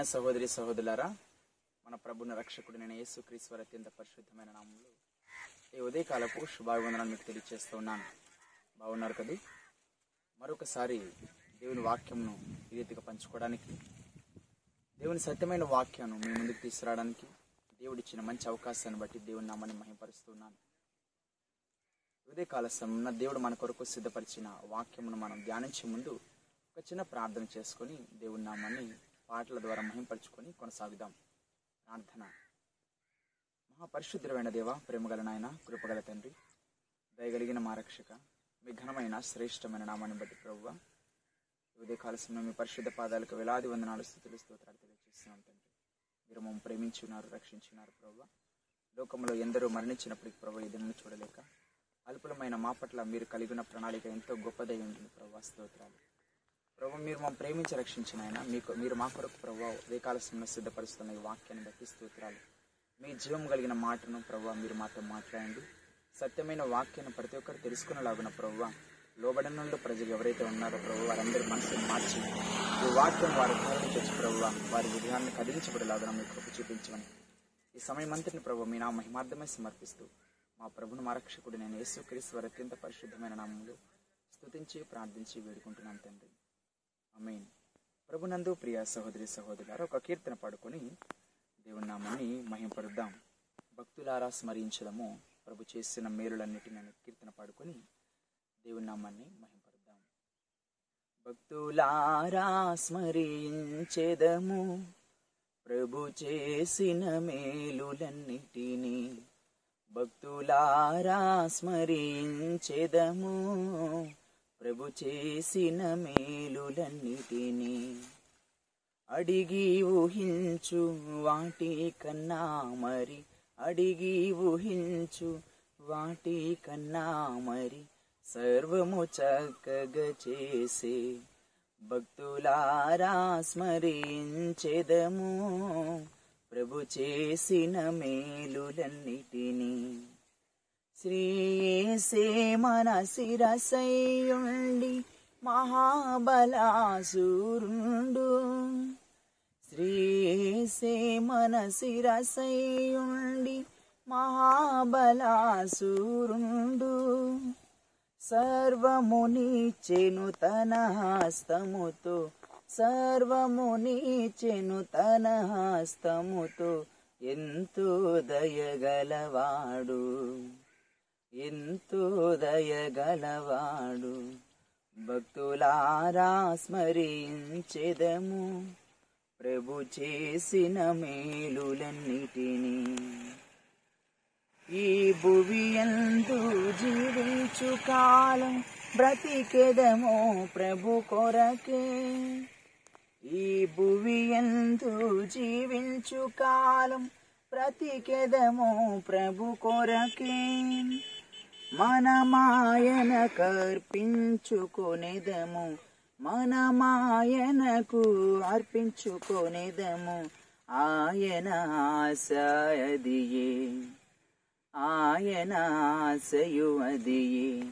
ప్రియమైన సహోదరి సహోదరులారా మన ప్రభుని రక్షకుడినైన యేసుక్రీశ్వర అత్యంత పరిశుద్ధమైన నామంలో ఈ ఉదయకాలపు శుభాభివందనాలు మీకు తెలియజేస్తూ ఉన్నాను. బాగున్నారు కదా? మరొకసారి దేవుని వాక్యంను ఈ రీతిగా పంచుకోవడానికి దేవుని సత్యమైన వాక్యాన్ని మీ ముందుకు తీసుకురావడానికి దేవుడిచ్చిన మంచి అవకాశాన్ని బట్టి దేవుని నామాన్ని మహింపరుస్తున్నాను ఉదయకాల సమయంలో దేవుడు మన కొరకు సిద్ధపరిచిన వాక్యమును మనం ధ్యానించే ముందు ఒక చిన్న ప్రార్థన చేసుకొని దేవుని నామాన్ని పాటల ద్వారా మహింపరుచుకొని కొనసాగుదాం. ప్రార్థన. మహాపరిశుద్ధమైన దేవ ప్రేమగల నాయన కృపగల తండ్రి దయగలిగిన మా రక్షక మీ ఘనమైన శ్రేష్టమైన నామాన్ని బట్టి ప్రభువ ఉదయకాల సమయం మీ పరిశుద్ధ పాదాలకు వేలాది వందనాలు స్థుతులు స్తోత్రాలు తెలియజేస్తున్నాం తండ్రి. మీరు మమ్మల్ని ప్రేమించున్నారు రక్షించున్నారు ప్రభు లోకంలో ఎందరో మరణించినప్పటికీ ప్రభు ఈ చూడలేక అల్పులమైన మా పట్ల మీరు కలిగిన ప్రణాళిక ఎంతో గొప్పదై ఉంటుంది ప్రభు స్తోత్రాలు. ప్రభు మీరు మమ్మల్ని ప్రేమించి రక్షించిన ఆయన. మీకు మీరు మా కొరకు ప్రభు వేకాల సమయం సిద్ధపరుస్తున్న ఈ వాక్యాన్ని బట్టి స్తోత్రాలు. మీ జీవం కలిగిన మాటను ప్రభు మీరు మాతో మాట్లాడండి. సత్యమైన వాక్యాన్ని ప్రతి ఒక్కరు తెలుసుకునేలాగున ప్రభు లోబడనంలో ప్రజలు ఎవరైతే ఉన్నారో ప్రభు వారందరి మనసును మార్చి ఈ వాక్యం వారి ధోరణి తెచ్చి ప్రభు వారి విధానాన్ని కదిలించబడేలాగా మీ కృప చూపించమని. ఈ సమయం అంతటిని ప్రభు మీ నా మహిమార్థమే సమర్పిస్తూ మా ప్రభును మరక్షకుడు నేను యేసుక్రీస్తు వారి అత్యంత పరిశుద్ధమైన నామంలో స్తుతించి ప్రార్థించి వేడుకుంటున్నాను తండ్రి. అమీన్ ప్రభునందు ప్రియ సహోదరి సహోదరులారా ఒక కీర్తన పాడుకొని దేవుని నామాన్ని మహింపడుద్దాం భక్తులారా స్మరించడము ప్రభు చేసిన మేలులన్నిటిని కీర్తన పాడుకొని దేవుని నామాన్ని మహింపడుద్దాం భక్తులారా స్మరించెదము ప్రభు చేసిన మేలులన్నిటినీ. భక్తులారా స్మరించెదము ప్రభు చేసిన మేలులన్నిటినీ అడిగి ఊహించు వాటి కన్నా మరి అడిగి ఊహించు వాటి కన్నా మరి సర్వము చక్కగా చేసే భక్తులారా స్మరించెదము. ప్రభు చేసిన మేలులన్నిటినీ శ్రీసే మన మహాబలాసురుండు. శ్రీసే మన శిరసయ్యుండి మహాబలాసురుండు. సర్వమునిచ్చెను తన హస్తముతో సర్వమునిచ్చెను తన హస్తముతో ఎంతో దయగలవాడు. ఎంతో దయగలవాడు. భక్తులారా స్మరించెదము. ప్రభు చేసిన మేలులన్నిటినీ ఈ భువి ఎందు జీవించు కాలం బ్రతికెదమో ప్రభు కొరకే. ఈ భువి ఎందు జీవించు కాలం బ్రతికెదమో ప్రభు కొరకే. మన మాయన మనమాయనకు మన మాయనకు అర్పించుకొనేదము. ఆయన ఆశయదియే. ఆయన ఆశయు అదియే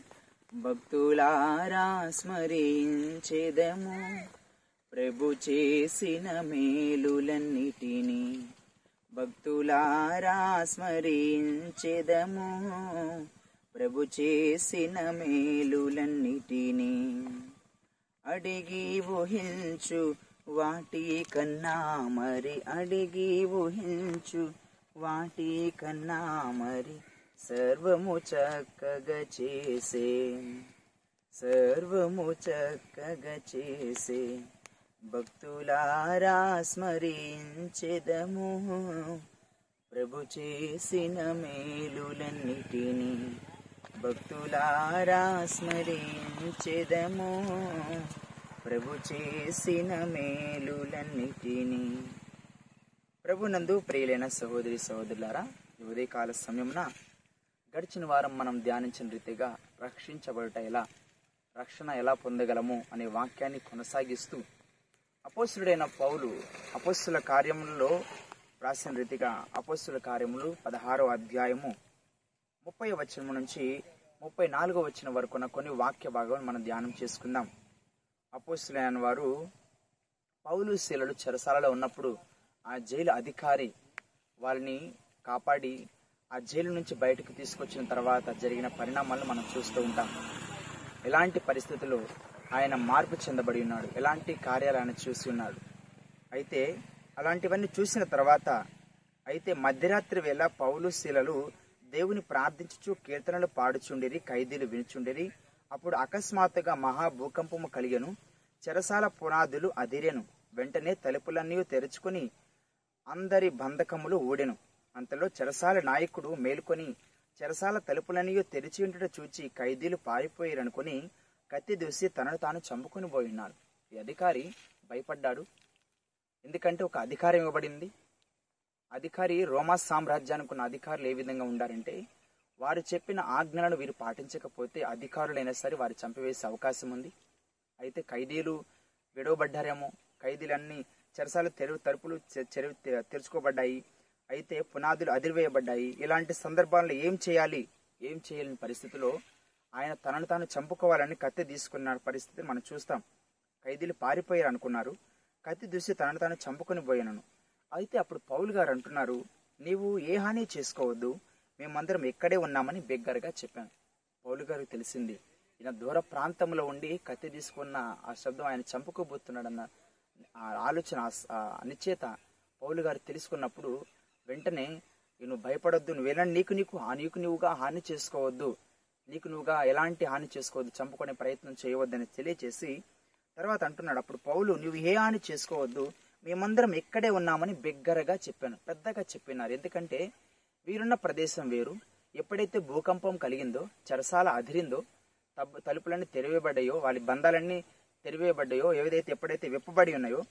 భక్తులారా స్మరించెదము. ప్రభు చేసిన మేలులన్నిటినీ భక్తులారా స్మరించెదము. ప్రభు చేసిన మేలులన్నిటినీ అడిగి ఊహించు వాటి కన్నా మరి అడిగి ఊహించు వాటి కన్నా మరి సర్వము చక్కగా చేసే సర్వము చక్కగా చేసే భక్తులారా స్మరించెదము. ప్రభు చేసిన మేలులన్నిటినీ భక్తులారా స్మరించెదము ప్రభు చేసిన మేలులన్నిటినీ. ప్రభునందు ప్రియులైన సహోదరి సహోదరులారా ఉదయకాల సమయమున గడిచిన వారం మనం ధ్యానించిన రీతిగా రక్షించబడట ఎలా రక్షణ ఎలా పొందగలము అనే వాక్యాన్ని కొనసాగిస్తూ అపోసుడైన పౌలు అపోస్తుల కార్యములలో రాసిన రీతిగా అపోస్తుల కార్యములు పదహారో అధ్యాయము ముప్పై వచనం నుంచి ముప్పై నాలుగో వచ్చిన వరకున్న కొన్ని వాక్య భాగాలను మనం ధ్యానం చేసుకుందాం. అపోస్తులైన వారు పౌలు శీలలు చెరసాలలో ఉన్నప్పుడు ఆ జైలు అధికారి వాళ్ళని కాపాడి ఆ జైలు నుంచి బయటకు తీసుకొచ్చిన తర్వాత జరిగిన పరిణామాలను మనం చూస్తూ ఉంటాం. ఎలాంటి పరిస్థితుల్లో ఆయన మార్పు చెందబడి ఉన్నాడు? ఎలాంటి కార్యాలు ఆయన చూసి ఉన్నాడు? అయితే అలాంటివన్నీ చూసిన తర్వాత అయితే మధ్యరాత్రి వేళ పౌలు శీలలు దేవుని ప్రార్థించుచు కీర్తనలు పాడుచుండిరి ఖైదీలు వినుచుండిరి. అప్పుడు అకస్మాత్తుగా మహా భూకంపము కలిగెను. చెరసాల పునాదులు అదిరెను. వెంటనే తలుపులన్నీ తెరుచుకుని అందరి బంధకములు ఊడెను. అంతలో చెరసాల నాయకుడు మేలుకొని చెరసాల తలుపులన్నీ తెరిచి ఉండుట చూచి ఖైదీలు పారిపోయారనుకుని కత్తి దూసి తనను తాను చంపుకుని పోయినాడు. ఈ అధికారి భయపడ్డాడు. ఎందుకంటే ఒక అధికారం ఇవ్వబడింది. అధికారి రోమా సామ్రాజ్యానికి ఉన్న అధికారులు ఏ విధంగా ఉండారంటే వారు చెప్పిన ఆజ్ఞలను వీరు పాటించకపోతే అధికారులైనా సరే వారు చంపివేసే అవకాశం ఉంది. అయితే ఖైదీలు విడవబడ్డారేమో ఖైదీలన్నీ చెరసాలు తెరువు తలుపులు చెరువు తెరుచుకోబడ్డాయి. అయితే పునాదులు అదిరివేయబడ్డాయి. ఇలాంటి సందర్భాల్లో ఏం చేయాలి? ఏం చేయలేని పరిస్థితిలో ఆయన తనను తాను చంపుకోవాలని కత్తి తీసుకున్న పరిస్థితిని మనం చూస్తాం. ఖైదీలు పారిపోయారు అనుకున్నారు కత్తి దూసి తనను తాను చంపుకొని పోయాను. అయితే అప్పుడు పౌలు గారు అంటున్నారు నీవు ఏ హాని చేసుకోవద్దు మేమందరం ఇక్కడే ఉన్నామని బిగ్గరగా చెప్పాను. పౌలు గారు తెలిసింది ఈయన దూర ప్రాంతంలో ఉండి కత్తి తీసుకున్న ఆ శబ్దం ఆయన చంపుకోబోతున్నాడన్న ఆ ఆలోచన అనిచేత పౌలు గారు తెలుసుకున్నప్పుడు వెంటనే నువ్వు భయపడొద్దు నువ్వు ఎలాంటి నీకు నీకు నీకు నువ్వుగా హాని చేసుకోవద్దు నీకు నువ్వుగా ఎలాంటి హాని చేసుకోవద్దు చంపుకునే ప్రయత్నం చేయవద్దని తెలియచేసి తర్వాత అంటున్నాడు అప్పుడు పౌలు నువ్వు ఏ హాని చేసుకోవద్దు మేమందరం ఇక్కడే ఉన్నామని బిగ్గరగా చెప్పాను పెద్దగా చెప్పినారు. ఎందుకంటే వీరున్న ప్రదేశం వేరు. ఎప్పుడైతే భూకంపం కలిగిందో చెరసాల అదిరిందో తబ్- తలుపులన్నీ తెరివేయబడ్డాయో వాళ్ళ బంధాలన్నీ తెరివేయబడ్డాయో ఏదైతే ఎప్పుడైతే విప్పబడి ఉన్నాయో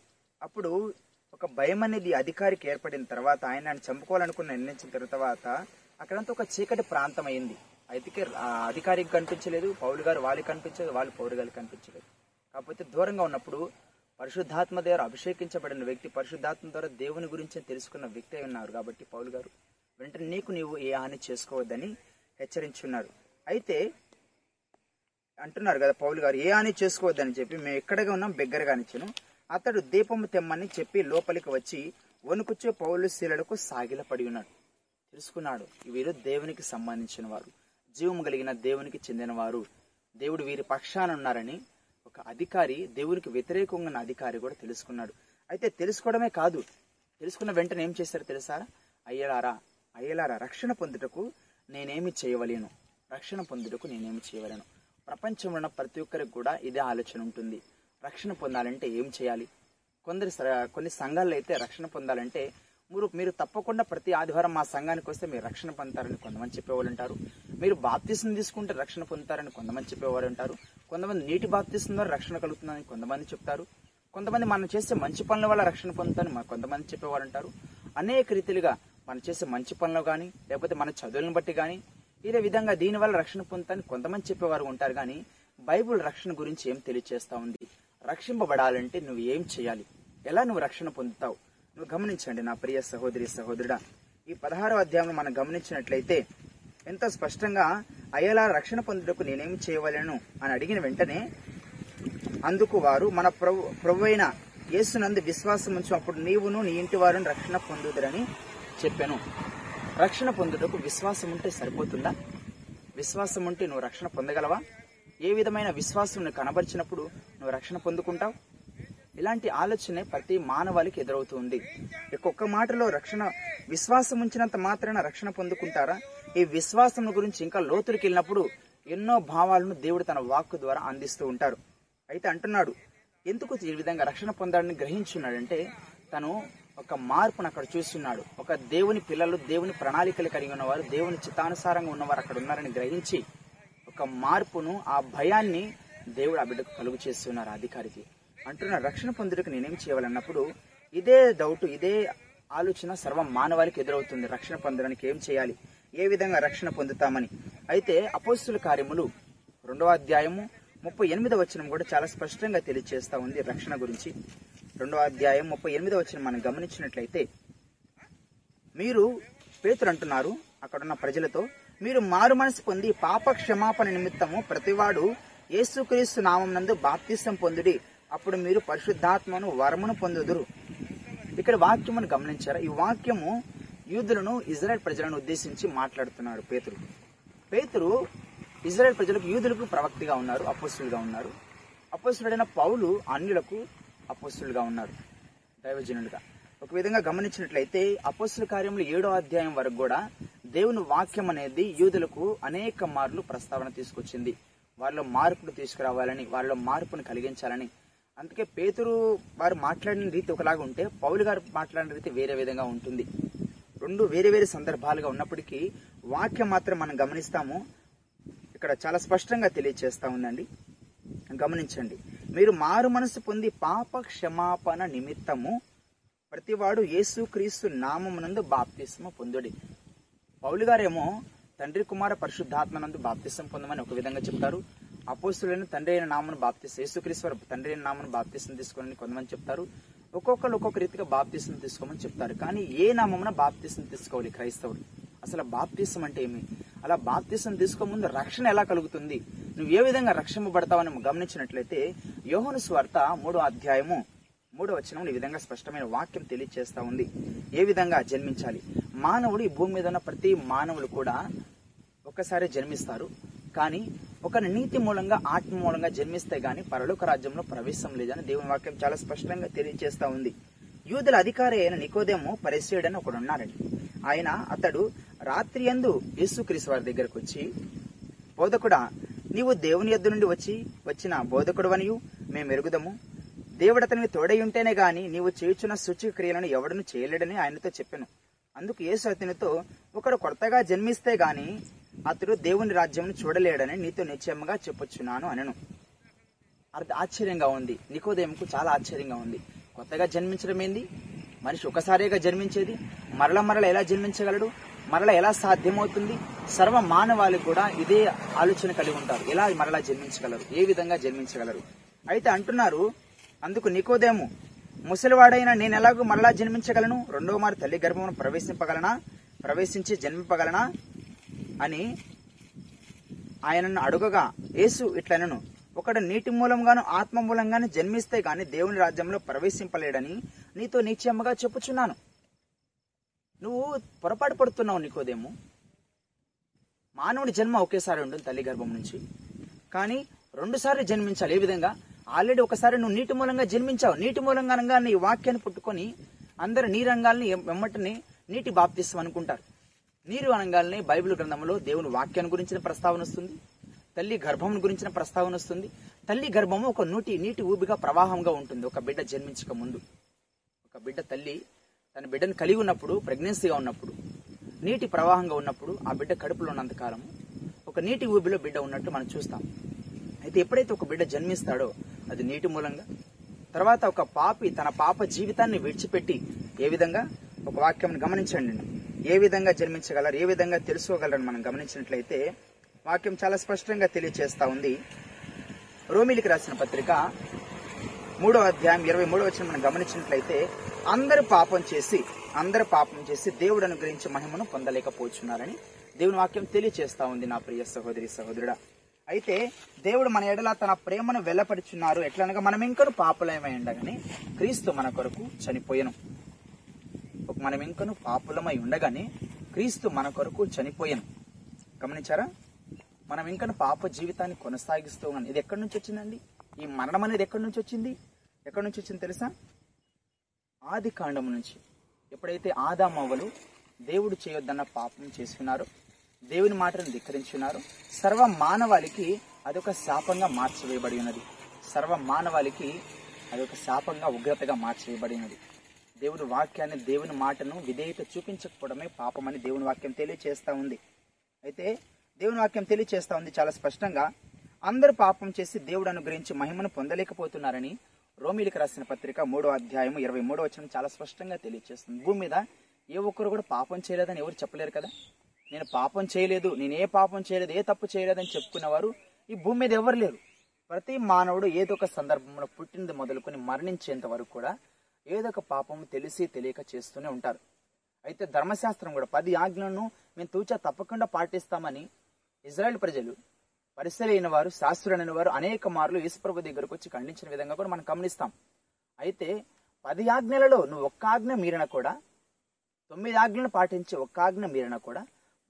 అప్పుడు ఒక భయం అనేది అధికారికి ఏర్పడిన తర్వాత ఆయన ఆయన చంపుకోవాలనుకున్న నిర్ణయించిన తర్వాత అక్కడంతా ఒక చీకటి ప్రాంతం అయింది అయితే అధికారికి కనిపించలేదు పౌరులు గారు వాళ్ళకి కనిపించలేదు వాళ్ళు పౌరు గారికి కనిపించలేదు. కాకపోతే దూరంగా ఉన్నప్పుడు పరిశుద్ధాత్మ ద్వారా అభిషేకించబడిన వ్యక్తి పరిశుద్ధాత్మ ద్వారా దేవుని గురించి తెలుసుకున్న వ్యక్తి అయి ఉన్నారు కాబట్టి పౌలు గారు వెంటనే నీకు నీవు ఏ హాని చేసుకోవద్దని హెచ్చరించున్నారు. అయితే అంటున్నారు కదా పౌలు గారు ఏ హాని చేసుకోవద్దని చెప్పి మేము ఎక్కడగా ఉన్నాం? బిగ్గరగా అనిచ్చాను అతడు దీపము తెమ్మని చెప్పి లోపలికి వచ్చి వణుకుచ్చే పౌలు శీలలకు సాగిలపడి ఉన్నాడు. తెలుసుకున్నాడు వీరు దేవునికి సంబంధించిన వారు జీవం కలిగిన దేవునికి చెందినవారు. దేవుడు వీరి పక్షాన ఉన్నారని యొక్క అధికారి దేవునికి వ్యతిరేకంగా ఉన్న అధికారి కూడా తెలుసుకున్నాడు. అయితే తెలుసుకోవడమే కాదు తెలుసుకున్న వెంటనే ఏం చేశారు తెలుసా? అయ్యలారా అయ్యలారా రక్షణ పొందుటకు నేనేమి చేయవలేను. రక్షణ పొందుటకు నేనేమి చేయవలేను. ప్రపంచంలో ఉన్న ప్రతి ఒక్కరికి కూడా ఇదే ఆలోచన ఉంటుంది. రక్షణ పొందాలంటే ఏం చేయాలి? కొందరు స- కొన్ని సంఘాల్లో అయితే రక్షణ పొందాలంటే మీరు మీరు తప్పకుండా ప్రతి ఆదివారం మా సంఘానికి వస్తే మీరు రక్షణ పొందుతారని కొంతమంది చెప్పేవాళ్ళు ఉంటారు. మీరు బాప్తిసం తీసుకుంటే రక్షణ పొందుతారని కొంతమంది చెప్పేవారు ఉంటారు. కొంతమంది నీటి బాప్తిస్తున్నారు రక్షణ కలుగుతుందని కొంతమంది చెప్తారు. కొంతమంది మనం చేసే మంచి పనుల వల్ల రక్షణ పొందుతారని కొంతమంది చెప్పేవారు ఉంటారు. అనేక రీతిలుగా మనం చేసే మంచి పనులు కానీ లేకపోతే మన చదువులను బట్టి కానీ ఇదే విధంగా దీనివల్ల రక్షణ పొందుతారని కొంతమంది చెప్పేవారు ఉంటారు కానీ బైబుల్ రక్షణ గురించి ఏం తెలియచేస్తా ఉంది? రక్షింపబడాలంటే నువ్వు ఏం చేయాలి? ఎలా నువ్వు రక్షణ పొందుతావు? నువ్వు గమనించండి నా ప్రియ సహోదరి సహోదరుడా. ఈ పదహారో అధ్యాయంలో మనం గమనించినట్లయితే ఎంతో స్పష్టంగా అయ్యలా రక్షణ పొందుటకు నేనేమి చేయవలను? అని అడిగిన వెంటనే అందుకు వారు మన ప్రభు ప్రభు అయిన యేసునందు విశ్వాసం ఉంచినప్పుడు నీవును నీ ఇంటి వారిని రక్షణ పొందుదరని చెప్పాను. రక్షణ పొందుటకు విశ్వాసం ఉంటే సరిపోతుందా? విశ్వాసం ఉంటే నువ్వు రక్షణ పొందగలవా? ఏ విధమైన విశ్వాసం నువ్వు కనబరిచినప్పుడు నువ్వు రక్షణ పొందుకుంటావు? ఇలాంటి ఆలోచనే ప్రతి మానవాళికి ఎదురవుతుంది ఒక్కొక్క మాటలో రక్షణ విశ్వాసం ఉంచినంత మాత్రాన రక్షణ పొందుకుంటారా? ఈ విశ్వాసం గురించి ఇంకా లోతుడికి వెళ్ళినప్పుడు ఎన్నో భావాలను దేవుడు తన వాక్కు ద్వారా అందిస్తూ ఉంటారు. అయితే అంటున్నాడు ఎందుకు ఈ విధంగా రక్షణ పొందాలని గ్రహించున్నాడంటే తను ఒక మార్పును అక్కడ చూస్తున్నాడు. ఒక దేవుని పిల్లలు దేవుని ప్రణాళికలు కలిగి ఉన్నవారు దేవుని చిత్తానుసారంగా ఉన్నవారు అక్కడ ఉన్నారని గ్రహించి ఒక మార్పును ఆ భయాన్ని దేవుడు ఆ బిడ్డకు కలుగు చేస్తున్నారు అధికారికి. అంటున్న రక్షణ పొందుటకు నేనేం చేయాలన్నప్పుడు ఇదే డౌట్ ఇదే ఆలోచన సర్వ మానవాళికి ఎదురవుతుంది. రక్షణ పొందడానికి ఏం చేయాలి? ఏ విధంగా రక్షణ పొందుతామని. అయితే అపోస్తుల కార్యములు రెండవ అధ్యాయము ముప్పై ఎనిమిదవ వచనం కూడా చాలా స్పష్టంగా తెలియజేస్తా ఉంది రక్షణ గురించి. రెండవ అధ్యాయం ముప్పై ఎనిమిదవ వచనం మనం గమనించినట్లయితే మీరు పేతురు అంటున్నారు అక్కడున్న ప్రజలతో మీరు మారు మనసు పొంది పాప క్షమాపణ నిమిత్తము ప్రతివాడు యేసుక్రీస్తు నామం నందు బాప్తిసం పొందుడి అప్పుడు మీరు పరిశుద్ధాత్మను వరమును పొందుదురు. ఇక్కడ వాక్యమును గమనించారా? ఈ వాక్యము యూదులను ఇజ్రాయెల్ ప్రజలను ఉద్దేశించి మాట్లాడుతున్నాడు పేతురు. పేతురు ఇజ్రాయెల్ ప్రజలకు యూదులకు ప్రవక్తిగా ఉన్నారు అపోస్తులుగా ఉన్నారు. అపోస్తుడైన పౌలు అన్యులకు అపోస్తులుగా ఉన్నారు దైవజనులుగా. ఒక విధంగా గమనించినట్లయితే అపోస్తుల కార్యములు ఏడో అధ్యాయం వరకు కూడా దేవుని వాక్యం అనేది యూదులకు అనేక మార్లు ప్రస్తావన తీసుకొచ్చింది. వారిలో మార్పును తీసుకురావాలని వారిలో మార్పును కలిగించాలని. అందుకే పేతురు వారు మాట్లాడిన రీతి ఒకలాగా ఉంటే పౌలు గారు మాట్లాడిన రీతి వేరే విధంగా ఉంటుంది. రెండు వేరే వేరే సందర్భాలుగా ఉన్నప్పటికీ వాక్యం మాత్రం మనం గమనిస్తాము. ఇక్కడ చాలా స్పష్టంగా తెలియచేస్తా ఉందండి. గమనించండి. మీరు మారు మనసు పొంది పాప క్షమాపణ నిమిత్తము ప్రతివాడు యేసుక్రీస్తు నామమునందు బాప్తిస్మ పొందుడి. పౌలు గారేమో తండ్రి కుమార పరిశుద్ధాత్మనందు బాప్తిసం పొందమని ఒక విధంగా చెప్తారు. అపోస్తులైన తండ్రి అయిన నామను బాప్తిస్ యేసుక్రీస్తు వారు తండ్రి అయిన నామను బాప్తిసం తీసుకోమని కొంతమంది చెప్తారు. ఒక్కొక్కరు ఒక్కొక్క రీతిగా బాప్తీసం తీసుకోమని చెప్తారు. కానీ ఏ నామమున బాప్తీసం తీసుకోవాలి క్రైస్తవుడు? అసలు బాప్తీసం అంటే ఏమి? అలా బాప్తీసం తీసుకోముందు రక్షణ ఎలా కలుగుతుంది? నువ్వు ఏ విధంగా రక్షింపబడతావని గమనించినట్లయితే యోహను స్వార్త మూడో అధ్యాయము మూడో వచనం ఈ విధంగా స్పష్టమైన వాక్యం తెలియజేస్తా ఉంది. ఏ విధంగా జన్మించాలి? మానవుడు ఈ భూమి మీద ఉన్న ప్రతి మానవులు కూడా ఒక్కసారి జన్మిస్తారు. కానీ ఒక నీతి మూలంగా ఆత్మ మూలంగా జన్మిస్తే గాని పరలోక రాజ్యంలో ప్రవేశం లేదని దేవుని వాక్యం చాలా స్పష్టంగా తెలియజేస్తా ఉంది. యూదుల అధికారి అయిన నికోదేమో పరిశీయుడని ఒకడు ఉన్నారండి ఆయన అతడు రాత్రి అందు యేసుక్రీస్తు వారి దగ్గరకు వచ్చి బోధకుడా నీవు దేవుని ఎద్దు నుండి వచ్చి వచ్చిన బోధకుడు అనియు మేము ఎరుగుదము దేవుడు అతనికి తోడై ఉంటేనే గాని నీవు చేయుచున్న సూచక క్రియలను ఎవడను చేయలేడని ఆయనతో చెప్పాను. అందుకు యేసు అతనితో ఒకడు కొత్తగా జన్మిస్తే గాని అతడు దేవుని రాజ్యం చూడలేడని నీతో నిశ్చయముగా చెప్పొచ్చున్నాను అనను. అర్థ ఆశ్చర్యంగా ఉంది. నికోదేముకు చాలా ఆశ్చర్యంగా ఉంది. కొత్తగా జన్మించడం ఏంది? మనిషి ఒకసారిగా జన్మించేది? మరల మరల ఎలా జన్మించగలడు? మరల ఎలా సాధ్యమవుతుంది? సర్వ మానవాళికి కూడా ఇదే ఆలోచన కలిగి ఉంటారు. ఎలా మరలా జన్మించగలరు? ఏ విధంగా జన్మించగలరు? అయితే అంటున్నారు అందుకు నికోదేము ముసలివాడైన నేను ఎలాగో మరలా జన్మించగలను? రెండో మారు తల్లి గర్భమును ప్రవేశింపగలనా? ప్రవేశించి జన్మింపగలనా? అని ఆయనను అడుగగా యేసు ఇట్లనను ఒకడు నీటి మూలంగాను ఆత్మ మూలంగాను జన్మిస్తే గాని దేవుని రాజ్యంలో ప్రవేశింపలేడని నీతో నిశ్చయముగా చెప్పుచున్నాను. నువ్వు పొరపాటు పడుతున్నావు నీకోదేమో? మానవుడి జన్మ ఒకేసారి ఉంటుంది తల్లి గర్భం నుంచి. కానీ రెండుసార్లు జన్మించాలి. ఏ విధంగా? ఆల్రెడీ ఒకసారి నువ్వు నీటి మూలంగా జన్మించావు. నీటి మూలంగా నీ వాక్యాన్ని పుట్టుకొని అందరు నీ రంగాల్ని వెమ్మటని నీటి బాప్తిస్తాం అనుకుంటారు. నీరు అనగానే బైబిల్ గ్రంథంలో దేవుని వాక్యాన్ని గురించిన ప్రస్తావన వస్తుంది. తల్లి గర్భం గురించిన ప్రస్తావన వస్తుంది. తల్లి గర్భము ఒక నూటి నీటి ఊబిగా ప్రవాహంగా ఉంటుంది. ఒక బిడ్డ జన్మించక ముందు. ఒక బిడ్డ తల్లి తన బిడ్డను కలిగి ఉన్నప్పుడు ప్రెగ్నెన్సీగా ఉన్నప్పుడు నీటి ప్రవాహంగా ఉన్నప్పుడు ఆ బిడ్డ కడుపులో ఉన్నంత కాలం ఒక నీటి ఊబిలో బిడ్డ ఉన్నట్టు మనం చూస్తాం. అయితే ఎప్పుడైతే ఒక బిడ్డ జన్మిస్తాడో అది నీటి మూలంగా తర్వాత ఒక పాపి తన పాప జీవితాన్ని విడిచిపెట్టి ఏ విధంగా? ఒక వాక్యం గమనించండి. ఏ విధంగా జన్మించగలరు ఏ విధంగా తెలుసుకోగలరని మనం గమనించినట్లయితే వాక్యం చాలా స్పష్టంగా తెలియచేస్తా ఉంది. రోమిలికి రాసిన పత్రిక మూడో అధ్యాయం ఇరవై మూడో వచ్చిన మనం గమనించినట్లయితే అందరు పాపం చేసి అందరు పాపం చేసి దేవుడు అనుగ్రహించే మహిమను పొందలేకపోతున్నారని దేవుని వాక్యం తెలియచేస్తా ఉంది నా ప్రియ సహోదరి సహోదరుడా. అయితే దేవుడు మన ఎడల తన ప్రేమను వెల్లపరుచున్నారు. ఎట్లనగా మనం ఇంకను పాపలేమై ఉండగానే క్రీస్తు మన కొరకు చనిపోయాను. మనం ఇంకను పాపులమై ఉండగానే క్రీస్తు మన కొరకు చనిపోయాను. గమనించారా? మనం ఇంకను పాప జీవితాన్ని కొనసాగిస్తూ ఉన్నాను ఇది ఎక్కడి నుంచి వచ్చిందండి? ఈ మరణం అనేది ఎక్కడి నుంచి వచ్చింది? ఎక్కడి నుంచి వచ్చింది తెలుసా? ఆది కాండం నుంచి. ఎప్పుడైతే ఆదామవ్వలు దేవుడు చేయొద్దన్న పాపం చేసుకున్నారో దేవుని మాటను ధిక్కరించున్నారు సర్వ మానవాళికి అదొక శాపంగా మార్చివేయబడి ఉన్నది. సర్వ మానవాళికి అదొక శాపంగా ఉగ్రతగా మార్చివేయబడినది దేవుని వాక్యాన్ని దేవుని మాటను విధేయత చూపించకపోవడమే పాపమని దేవుని వాక్యం తెలియచేస్తా ఉంది. అయితే దేవుని వాక్యం తెలియచేస్తా ఉంది చాలా స్పష్టంగా అందరూ పాపం చేసి దేవుడు అనుగ్రహించి మహిమను పొందలేకపోతున్నారని రోమిలికి రాసిన పత్రిక మూడో అధ్యాయం ఇరవై మూడో వచనం చాలా స్పష్టంగా తెలియచేస్తుంది. భూమి మీద ఏ ఒక్కరు కూడా పాపం చేయలేదని ఎవరు చెప్పలేరు కదా? నేను పాపం చేయలేదు నేను ఏ పాపం చేయలేదు ఏ తప్పు చేయలేదని చెప్పుకున్నవారు ఈ భూమి మీద ఎవరు లేరు. ప్రతి మానవుడు ఏదో ఒక సందర్భంలో పుట్టినది మొదలుకొని మరణించేంత వరకు కూడా ఏదో ఒక పాపం తెలిసి తెలియక చేస్తూనే ఉంటారు. అయితే ధర్మశాస్త్రం కూడా పది ఆజ్ఞలను మేము తూచా తప్పకుండా పాటిస్తామని ఇజ్రాయెల్ ప్రజలు పరిసరైన వారు శాస్త్రులైన వారు అనేక మార్లు యేసుప్రభు దగ్గరకు వచ్చి ఖండించిన విధంగా కూడా మనం గమనిస్తాం. అయితే పది ఆజ్ఞలలో నువ్వు ఒక్క ఆజ్ఞ మీరిన కూడా తొమ్మిది ఆజ్ఞలను పాటించి ఒక్క ఆజ్ఞ మీరిన కూడా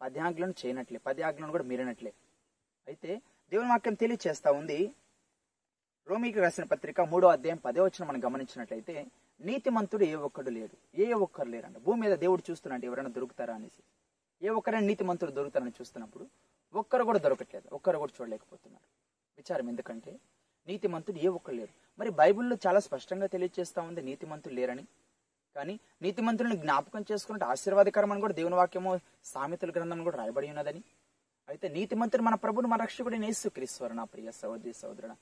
పది ఆజ్ఞలను చేయనట్లే పది ఆజ్ఞలను కూడా మీరినట్లే. అయితే దేవుని వాక్యం తెలియచేస్తా ఉంది. రోమికి రాసిన పత్రిక మూడో అధ్యాయం పదే వచ్చిన మనం గమనించినట్లయితే నీతిమంతుడు ఏ ఒక్కడు లేడు. ఏ ఒక్కరు లేరంట. భూమి మీద దేవుడు చూస్తున్నాడు ఎవరైనా దొరుకుతారా అనేసి. ఏ ఒక్కరైనా నీతిమంతుడు దొరుకుతారని చూస్తున్నప్పుడు ఒక్కరు కూడా దొరకట్లేదు. ఒక్కరు కూడా చూడలేకపోతున్నారు. విచారం ఎందుకంటే నీతిమంతుడు ఏ ఒక్కరు లేరు. మరి బైబిల్లో చాలా స్పష్టంగా తెలియజేస్తా ఉంది నీతిమంతులు లేరని. కానీ నీతిమంతులను జ్ఞాపకం చేసుకున్నట్టు ఆశీర్వాదకరం అని కూడా దేవుని వాక్యము సామెతల గ్రంథం కూడా రాయబడి ఉన్నదని. అయితే నీతిమంతుడు మన ప్రభుని మన రక్షకుడు యేసుక్రీశ్వరు నా ప్రియ సహోదరి సహోదరుడు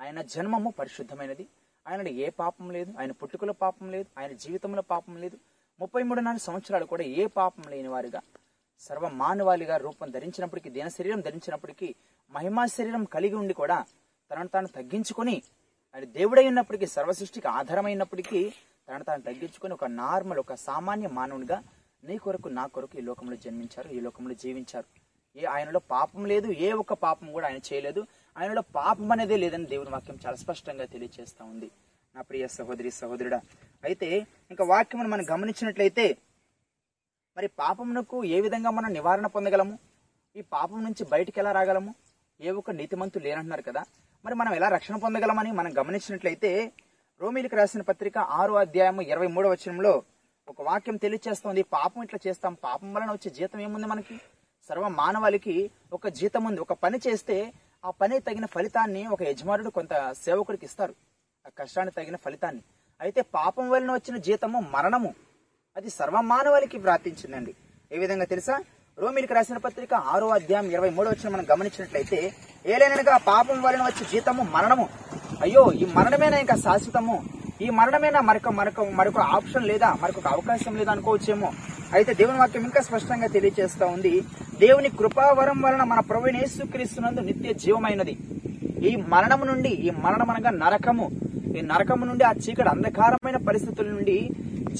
ఆయన జన్మము పరిశుద్ధమైనది. ఆయన ఏ పాపం లేదు ఆయన పుట్టుకలో పాపం లేదు ఆయన జీవితంలో పాపం లేదు. ముప్పై మూడు నాలుగు సంవత్సరాలు కూడా ఏ పాపం లేని వారిగా సర్వ మానవాళిగా రూపం ధరించినప్పటికీ దీన శరీరం ధరించినప్పటికీ మహిమా శరీరం కలిగి ఉండి కూడా తనను తాను తగ్గించుకొని ఆయన దేవుడై ఉన్నప్పటికీ సర్వసృష్టికి ఆధారమైనప్పటికీ తనను తాను తగ్గించుకొని ఒక నార్మల్ ఒక సామాన్య మానవునిగా నీ కొరకు నా కొరకు ఈ లోకంలో జన్మించారు ఈ లోకంలో జీవించారు. ఏ ఆయనలో పాపం లేదు ఏ ఒక్క పాపం కూడా ఆయన చేయలేదు. ఆయనలో పాపం అనేది లేదని దేవుని వాక్యం చాలా స్పష్టంగా తెలియజేస్తూ ఉంది. నా ప్రియ సహోదరి సహోదరుడా అయితే ఇంకా వాక్యం మనం గమనించినట్లయితే మరి పాపమునకు ఏ విధంగా మనం నివారణ పొందగలము? ఈ పాపం నుంచి బయటికి ఎలా రాగలము? ఏ ఒక్క నీతిమంతు లేనంటున్నారు కదా. మరి మనం ఎలా రక్షణ పొందగలమని మనం గమనించినట్లయితే రోమిలికి రాసిన పత్రిక ఆరో అధ్యాయము ఇరవై మూడో వచనంలో ఒక వాక్యం తెలియచేస్తోంది. పాపం ఇట్లా చేస్తాం. పాపం వలన వచ్చే జీతం ఏముంది మనకి? సర్వ మానవాళికి ఒక జీతం ఉంది. ఒక పని చేస్తే ఆ పని తగిన ఫలితాన్ని ఒక యజమానుడు కొంత సేవకుడికి ఇస్తారు. ఆ కష్టానికి తగిన ఫలితాన్ని. అయితే పాపం వలన వచ్చిన జీతము మరణము. అది సర్వమానవాళికి ప్రార్థించిందండి ఏ విధంగా తెలుసా? రోమిలికి రాసిన పత్రిక ఆరో అధ్యాయం ఇరవై మూడో వచ్చిన మనం గమనించినట్లయితే ఏలైనగా పాపం వలన వచ్చే జీతము మరణము. అయ్యో ఈ మరణమేనా ఇంకా శాశ్వతము? ఈ మరణమైన? మరొక మరొక మరొక ఆప్షన్ లేదా? మరొక అవకాశం లేదా అనుకోవచ్చేమో. అయితే దేవుని వాక్యం ఇంకా స్పష్టంగా తెలియజేస్తా ఉంది. దేవుని కృపావరం వలన మన ప్రభుని యేసుక్రీస్తునందు నిత్య జీవమైనది. ఈ మరణము నుండి ఈ మరణం అనగా నరకము. ఈ నరకము నుండి ఆ చీకటి అంధకారమైన పరిస్థితుల నుండి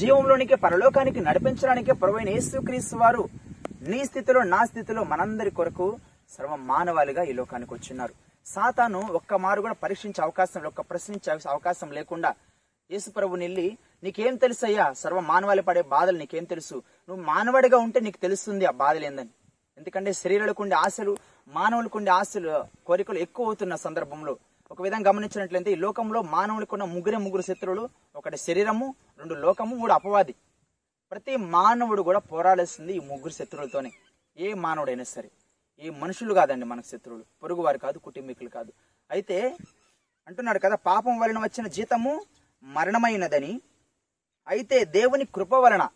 జీవంలోనికి పరలోకానికి నడిపించడానికి ప్రభువైన యేసుక్రీస్తు వారు నీ స్థితిలో నా స్థితిలో మనందరి కొరకు సర్వ మానవాళిగా ఈ లోకానికి వచ్చిన్నారు సాతాను ఒక్క మారు కూడా పరీక్షించే అవకాశం ఒక్క ప్రశ్నించే అవకాశం లేకుండా యేసు ప్రభు నిల్లి నీకేం తెలుసయ్యా సర్వ మానవాళి పడే బాధలు నీకేం తెలుసు? నువ్వు మానవుడిగా ఉంటే నీకు తెలుస్తుంది ఆ బాధలు ఏందని. ఎందుకంటే శరీరాలకు ఉండే ఆశలు మానవులకు ఉండే ఆశలు కోరికలు ఎక్కువ అవుతున్న సందర్భంలో. ఒక విధంగా గమనించినట్లయితే ఈ లోకంలో మానవులకున్న ముగ్గురే ముగ్గురు శత్రువులు ఒకటి శరీరము రెండు లోకము మూడు అపవాది. ప్రతి మానవుడు కూడా పోరాడేస్తుంది ఈ ముగ్గురు శత్రువులతోనే. ఏ మానవుడైనా సరే. ఏ మనుషులు కాదండి మనకు శత్రువులు. పొరుగువారు కాదు కుటుంబీకులు కాదు. అయితే అంటున్నాడు కదా పాపం వలన వచ్చిన జీతము మరణమైనదని. అయితే దేవుని కృప వలన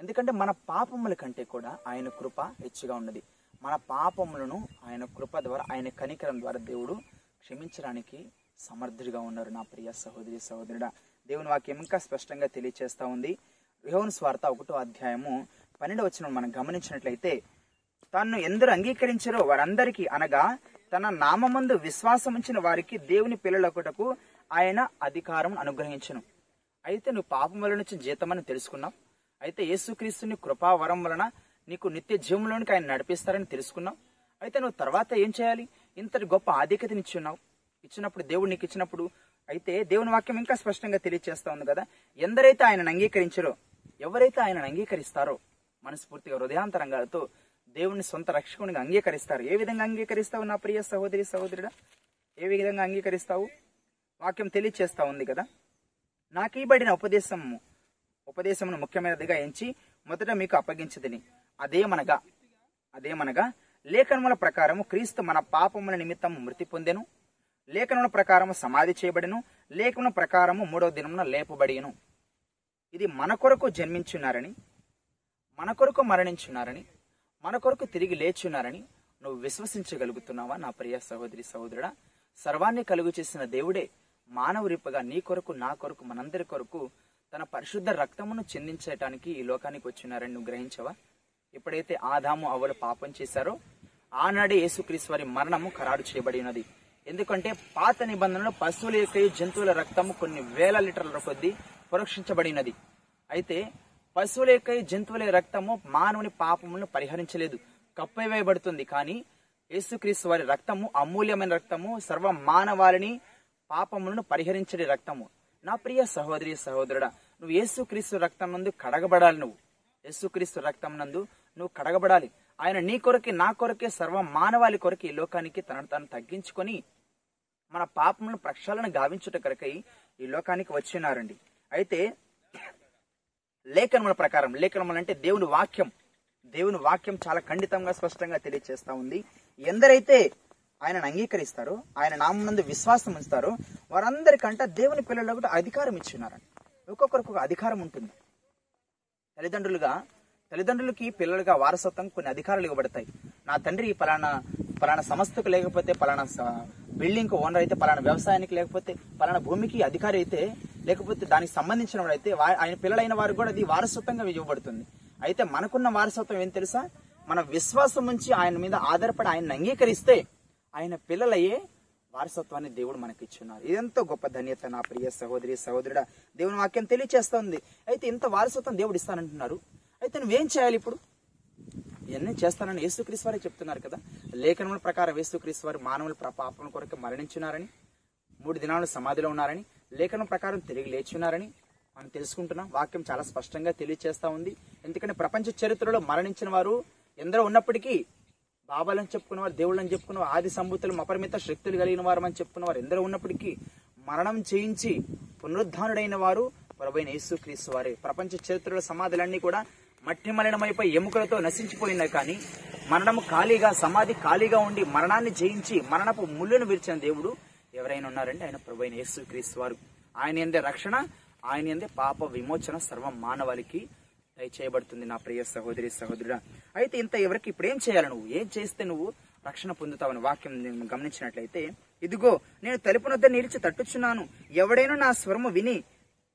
ఎందుకంటే మన పాపముల కంటే కూడా ఆయన కృప హెచ్చుగా ఉన్నది. మన పాపములను ఆయన కృప ద్వారా ఆయన కనికరం ద్వారా దేవుడు క్షమించడానికి సమర్థుడిగా ఉన్నారు నా ప్రియ సహోదరి సహోదరుడా. దేవుని వాక్యం ఇంకా స్పష్టంగా తెలియచేస్తా ఉంది. యోన్ స్వార్థ ఒకటో అధ్యాయము పన్నెండు వచ్చిన మనం గమనించినట్లయితే తాను ఎందరు అంగీకరించారో వారందరికీ అనగా తన నామందు విశ్వాసం ఉంచిన వారికి దేవుని పిల్లలకుటకు ఆయన అధికారం అనుగ్రహించను. అయితే నువ్వు పాపం వలన నుంచి జీతమని తెలుసుకున్నావు. అయితే యేసుక్రీస్తుని కృపావరం వలన నీకు నిత్య జీవంలోనికి ఆయన నడిపిస్తారని తెలుసుకున్నావు. అయితే నువ్వు తర్వాత ఏం చేయాలి? ఇంతటి గొప్ప ఆధిక్యతనిచ్చున్నావు ఇచ్చినప్పుడు దేవుడు నీకు ఇచ్చినప్పుడు అయితే దేవుని వాక్యం ఇంకా స్పష్టంగా తెలియజేస్తా ఉంది కదా? ఎందరైతే ఆయనను అంగీకరించారో ఎవరైతే ఆయనను అంగీకరిస్తారో మనస్ఫూర్తిగా హృదయాంతరంగాలతో దేవుని సొంత రక్షకునిగా అంగీకరిస్తారు. ఏ విధంగా అంగీకరిస్తావు నా ప్రియ సహోదరి సహోదరుడా? ఏ విధంగా అంగీకరిస్తావు? వాక్యం తెలియచేస్తా ఉంది కదా? నాకు ఇవ్వబడిన ఉపదేశము ఉపదేశమును ముఖ్యమైనదిగా ఎంచి మొదట మీకు అప్పగించదని. అదేమనగా అదేమనగా లేఖనముల ప్రకారము క్రీస్తు మన పాపముల నిమిత్తం మృతి పొందెను. లేఖనముల ప్రకారము సమాధి చేయబడిను. లేఖన ప్రకారము మూడవ దినమున లేపబడిను ఇది మన కొరకు జన్మించున్నారని మన కొరకు మరణించున్నారని మన కొరకు తిరిగి లేచున్నారని నువ్వు విశ్వసించగలుగుతున్నావా నా ప్రియ సహోదరి సహోదరుడా? సర్వాన్ని కలుగు చేసిన దేవుడే మానవరిపగా నీ కొరకు నా కొరకు మనందరి కొరకు తన పరిశుద్ధ రక్తమును చెందించటానికి ఈ లోకానికి వచ్చినారని నువ్వు గ్రహించవా? ఎప్పుడైతే ఆదాము అవలు పాపం చేశారో ఆనాడే యేసుక్రీస్తు వారి మరణము ఖరారు చేయబడినది ఎందుకంటే పాత నిబంధనలో పశువుల యొక్క జంతువుల రక్తము కొన్ని వేల లీటర్ల కొద్దీ పురక్షించబడినది అయితే పశువుల యొక్క జంతువుల రక్తము మానవుని పాపములను పరిహరించలేదు కప్పివేయబడుతుంది కానీ యేసుక్రీస్తు వారి రక్తము అమూల్యమైన రక్తము సర్వ మానవాళిని పాపములను పరిహరించడి రక్తము. నా ప్రియ సహోదరి సహోదరుడా నువ్వు యేసుక్రీస్తు రక్తం నందు కడగబడాలి నువ్వు. యేసుక్రీస్తు రక్తం నందు నువ్వు కడగబడాలి. ఆయన నీ కొరకే నా కొరకే సర్వ మానవాళి కొరకే ఈ లోకానికి తనను తాను తగ్గించుకొని మన పాపములను ప్రక్షాళన గావించుట కొరకై ఈ లోకానికి వచ్చినారండి. అయితే లేఖనముల ప్రకారం లేఖనములు అంటే దేవుని వాక్యం. దేవుని వాక్యం చాలా ఖండితంగా స్పష్టంగా తెలియజేస్తా ఉంది. ఎందరైతే ఆయనను అంగీకరిస్తారు ఆయన నామందు విశ్వాసం ఉంచుతారు. వారందరికంట దేవుని పిల్లలకు అధికారం ఇచ్చినారండి ఒక్కొక్కరికి ఒక అధికారం ఉంటుంది. తల్లిదండ్రులుగా తల్లిదండ్రులకి పిల్లలుగా వారసత్వం కొన్ని అధికారాలు ఇవ్వబడతాయి. నా తండ్రి పలానా పలానా సంస్థకు లేకపోతే పలానా బిల్డింగ్ ఓనర్ అయితే పలానా వ్యవసాయానికి లేకపోతే పలానా భూమికి అధికారి అయితే లేకపోతే దానికి సంబంధించిన వాడు అయితే ఆయన పిల్లలైన వారు కూడా అది వారసత్వంగా ఇవ్వబడుతుంది. అయితే మనకున్న వారసత్వం ఏం తెలుసా? మన విశ్వాసం నుంచి ఆయన మీద ఆధారపడి ఆయన అంగీకరిస్తే ఆయన పిల్లలయ్యే వారసత్వాన్ని దేవుడు మనకి ఇచ్చున్నారు ఇదెంతో గొప్ప ధన్యత నా ప్రియ సహోదరి సహోదరుడ. దేవుని వాక్యం తెలియచేస్తుంది. అయితే ఇంత వారసత్వం దేవుడు ఇస్తానంటున్నారు. అయితే నువ్వేం చేయాలి ఇప్పుడు? ఇవన్నీ చేస్తానని యేసుక్రీస్తు వారే చెప్తున్నారు కదా. లేఖనముల ప్రకారం యేసుక్రీస్తు వారు మానవుల పాపం కొరకు మరణించున్నారని మూడు దినాలు సమాధిలో ఉన్నారని లేఖనం ప్రకారం తిరిగి లేచున్నారని మనం తెలుసుకుంటున్నాం. వాక్యం చాలా స్పష్టంగా తెలియచేస్తా ఉంది. ఎందుకంటే ప్రపంచ చరిత్రలో మరణించిన వారు ఎందరో ఉన్నప్పటికీ బాబాలని చెప్పుకున్నవారు దేవుళ్ళని చెప్పుకున్నవారు ఆది సంబూతులు అపరిమిత శక్తులు కలిగిన వారు అని చెప్పుకున్నవారు ఎందరో ఉన్నప్పటికీ మరణం చేయించి పునరుద్ధానుడైన వారు ప్రభైన యేసుక్రీస్తు వారే. ప్రపంచ చరిత్రలో సమాధులన్నీ కూడా మట్టి మలినమైపోయి ఎముకలతో నశించిపోయినాయి కానీ మరణము ఖాళీగా సమాధి ఖాళీగా ఉండి మరణాన్ని జయించి మరణపు ముళ్ళను విరిచిన దేవుడు ఎవరైనా ఉన్నారంటే ఆయన ప్రభైన యేసుక్రీస్తు వారు. ఆయన ఎందే రక్షణ ఆయన ఎందే పాప విమోచన సర్వ మానవాళికి దయచేయబడుతుంది నా ప్రియ సహోదరి సహోదరుడా. అయితే ఇంత ఎవరికి ఇప్పుడు ఏం చేయాలి నువ్వు? ఏం చేస్తే నువ్వు రక్షణ పొందుతావని వాక్యం నేను గమనించినట్లయితే ఇదిగో నేను తలుపునొద్ద నిలిచి తట్టుచున్నాను. ఎవడైనా నా స్వరము విని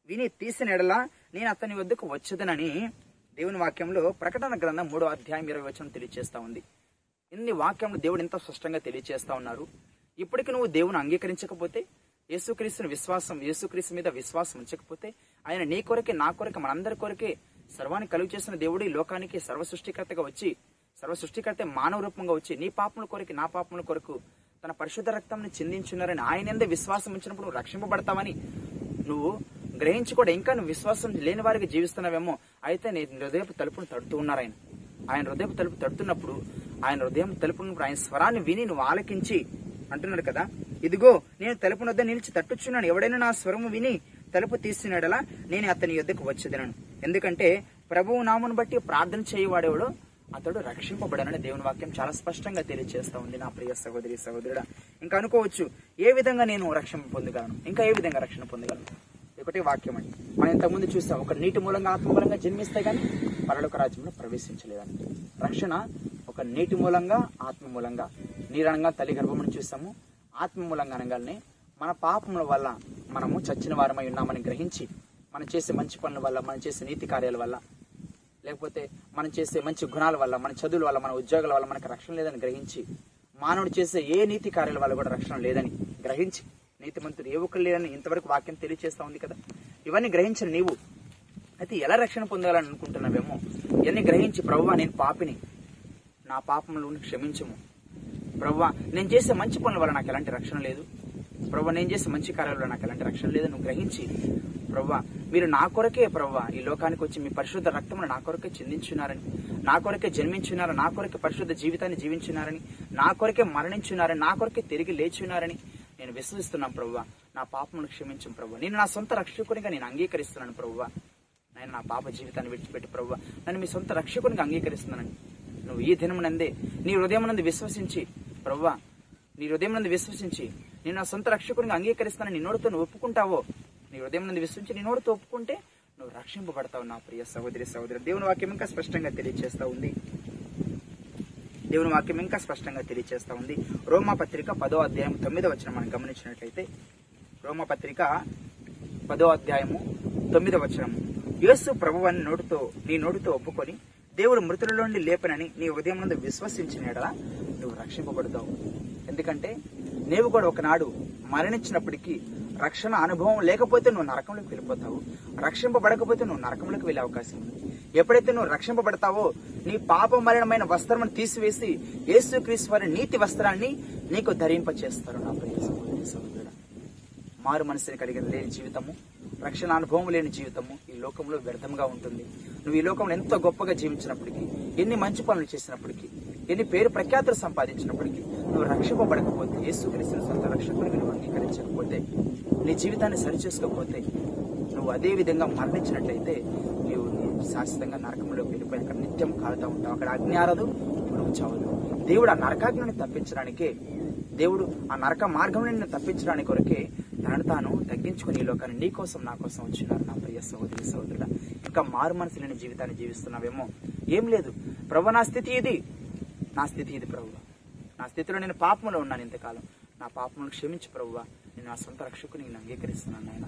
విని తీసిన ఎడలా నేను అతని వద్దకు వచ్చేదనని దేవుని వాక్యంలో ప్రకటన గ్రంథం మూడో అధ్యాయం ఇరవై వచనం తెలియజేస్తా ఉంది. ఇన్ని వాక్యములు దేవుడు ఎంత స్పష్టంగా తెలియజేస్తా ఉన్నారు. ఇప్పటికి నువ్వు దేవుని అంగీకరించకపోతే యేసుక్రీస్తుని విశ్వాసం యేసుక్రీస్తు మీద విశ్వాసం ఉంచకపోతే ఆయన నీ కొరకే నా కొరకే మనందరి కొరకే సర్వాన్ని కలుగు చేసిన దేవుడు ఈ లోకానికి సర్వ సృష్టికర్తగా వచ్చి సర్వ సృష్టికర్త మానవ రూపంగా వచ్చి నీ పాపముల కొరకు నా పాపముల కొరకు తన పరిశుద్ధ రక్తంని చిందించున్నారని ఆయన ఎందే విశ్వాసం ఉంచినప్పుడు నువ్వు రక్షింపబడతావని నువ్వు గ్రహించి కూడా ఇంకా నువ్వు విశ్వాసం లేని వారికి జీవిస్తున్నావేమో అయితే నీ హృదయపు తలుపును తడుతూ ఉన్నారు ఆయన. ఆయన హృదయపు తలుపు తడుతున్నప్పుడు ఆయన హృదయం తలుపునప్పుడు ఆయన స్వరాన్ని విని నువ్వు ఆలకించి అంటున్నాడు కదా ఇదిగో నేను తలుపు వద్ద నిలిచి తట్టుచున్నాను. ఎవడైనా నా స్వరము విని తలుపు తీసినాడలా నేను అతని యొద్దకు వచ్చేదనను ఎందుకంటే ప్రభువు నామును బట్టి ప్రార్థన చేయవాడేవాడు అతడు రక్షింపబడనని దేవుని వాక్యం చాలా స్పష్టంగా తెలియజేస్తా ఉంది. నా ప్రియ సహోదరి సహోదరుడా ఇంకా అనుకోవచ్చు ఏ విధంగా నేను రక్షణ పొందగలను ఇంకా ఏ విధంగా రక్షణ పొందగలను ఒకటి వాక్యం అండి. మనం ఇంతకుముందు చూస్తాం ఒక నీటి మూలంగా ఆత్మ మూలంగా జన్మిస్తే కానీ పరలోక రాజ్యంలో ప్రవేశించలేదని. రక్షణ ఒక నీటి మూలంగా ఆత్మ మూలంగా. నీరనంగా తల్లి గర్భమని చూస్తాము ఆత్మ మూలంగా అనగానే మన పాపముల వల్ల మనము చచ్చిన వారమై ఉన్నామని గ్రహించి మనం చేసే మంచి పనుల వల్ల మనం చేసే నీతి కార్యాల వల్ల లేకపోతే మనం చేసే మంచి గుణాల వల్ల మన చదువుల వల్ల మన ఉద్యోగాల వల్ల మనకు రక్షణ లేదని గ్రహించి మానవుడు చేసే ఏ నీతి కార్యాల వల్ల కూడా రక్షణ లేదని గ్రహించి నీతిమంతుడు ఏ ఒక్కరు లేదని ఇంతవరకు వాక్యం తెలియజేస్తా ఉంది కదా. ఇవన్నీ గ్రహించిన నీవు అయితే ఎలా రక్షణ పొందాలని అనుకుంటున్నావేమో? ఇవన్నీ గ్రహించి ప్రభువా నేను పాపిని. నా పాపంలో క్షమించము. ప్రభువా నేను చేసే మంచి పనుల వల్ల నాకు ఎలాంటి రక్షణ లేదు. ప్రవ్వా నేను చేసే మంచి కార్యాలలో నాకు ఎలాంటి రక్షణ లేదు నువ్వు గ్రహించి ప్రవ్వా మీరు నా కొరకే ప్రవ్వా ఈ లోకానికి వచ్చి మీ పరిశుద్ధ రక్తమును నా కొరకే చెందించున్నారని నా కొరకే జన్మించున్నారు నా కొరకే పరిశుద్ధ జీవితాన్ని జీవించున్నారని నా కొరకే మరణించున్నారని నా కొరకే తిరిగి లేచున్నారని నేను విశ్వసిస్తున్నాను ప్రవ్వా నా పాపమును క్షమించం ప్రవ్వా నేను నా సొంత రక్షకునిగా నేను అంగీకరిస్తున్నాను ప్రవ్వా నేను నా పాప జీవితాన్ని విడిచిపెట్టి ప్రవ్వా నన్ను మీ సొంత రక్షకునిగా అంగీకరిస్తున్నానని నువ్వు ఈ దినమునందే నీ హృదయం నందు విశ్వసించి ప్రవ్వా నీ హృదయం నందు విశ్వసించి నేను నా సొంత రక్షకునిగా అంగీకరిస్తానని నీ నోటితో నువ్వు ఒప్పుకుంటావో నీ హృదయం నుండి విశ్వించి నిన్నోడితో ఒప్పుకుంటే నువ్వు రక్షింపబడతావు నా ప్రియ సహోదరి సహోదరి దేవుని వాక్యం ఇంకా స్పష్టంగా తెలియజేస్తా ఉంది. దేవుని వాక్యం ఇంకా స్పష్టంగా తెలియజేస్తా ఉంది. రోమా పత్రిక పదో అధ్యాయం తొమ్మిదో వచ్చిన మనం గమనించినట్లయితే రోమా పత్రిక పదో అధ్యాయము తొమ్మిదో వచనము. యేసు ప్రభువని నోటితో నీ నోటితో ఒప్పుకొని దేవుడు మృతులలో నుండి లేపనని నీ ఉదయం నుండి విశ్వసించిన యెడల నువ్వు రక్షింపబడతావు. ఎందుకంటే నీవు కూడా ఒకనాడు మరణించినప్పటికీ రక్షణ అనుభవం లేకపోతే నువ్వు నరకంలోకి వెళ్ళిపోతావు. రక్షింపబడకపోతే నువ్వు నరకంలోకి వెళ్ళే అవకాశం ఉంది. ఎప్పుడైతే నువ్వు రక్షింపబడతావో నీ పాప మరణమైన వస్త్రమును తీసివేసి యేసుక్రీస్తు వారి నీతి వస్త్రాన్ని నీకు ధరింప చేస్తారు నా ప్రియ సహోదరి సహోదరుడు మారు మనసుని కలిగిన లేని జీవితము రక్షణ అనుభవం లేని జీవితము ఈ లోకంలో వ్యర్థంగా ఉంటుంది. నువ్వు ఈ లోకంలో ఎంతో గొప్పగా జీవించినప్పటికీ ఎన్ని మంచి పనులు చేసినప్పటికీ ఎన్ని పేరు ప్రఖ్యాతులు సంపాదించినప్పటికీ నువ్వు రక్షింపబడకపోతే యేసుక్రీస్తుని సొంత రక్షకుడిగా నువ్వు అంగీకరించకపోతే నీ జీవితాన్ని సరిచేసుకోకపోతే నువ్వు అదే విధంగా మరణించినట్లయితే నీవు శాశ్వతంగా నరకంలో వెళ్ళిపోయి అక్కడ నిత్యం కాలుతా ఉంటావు. అక్కడ అగ్ని ఆరదు నువ్వు చావదు. దేవుడు ఆ నరకాగ్ని తప్పించడానికే దేవుడు ఆ నరక మార్గం నిన్ను తప్పించడానికి కొరకే తనను తాను తగ్గించుకుని లోకాన్ని నీ కోసం నా కోసం వచ్చినారు నా ప్రియ సహోదరి సహోదరుల ఇంకా మారు మనసు లేని జీవితాన్ని జీవిస్తున్నావేమో? ఏం లేదు. ప్రభు నా స్థితి ఇది. నా స్థితి ఇది ప్రభు. నా స్థితిలో నేను పాపంలో ఉన్నాను ఇంతకాలం. నా పాపమును క్షమించు ప్రభువా. నేను నా సొంత రక్షకుని నేను అంగీకరిస్తున్నాను నాయన.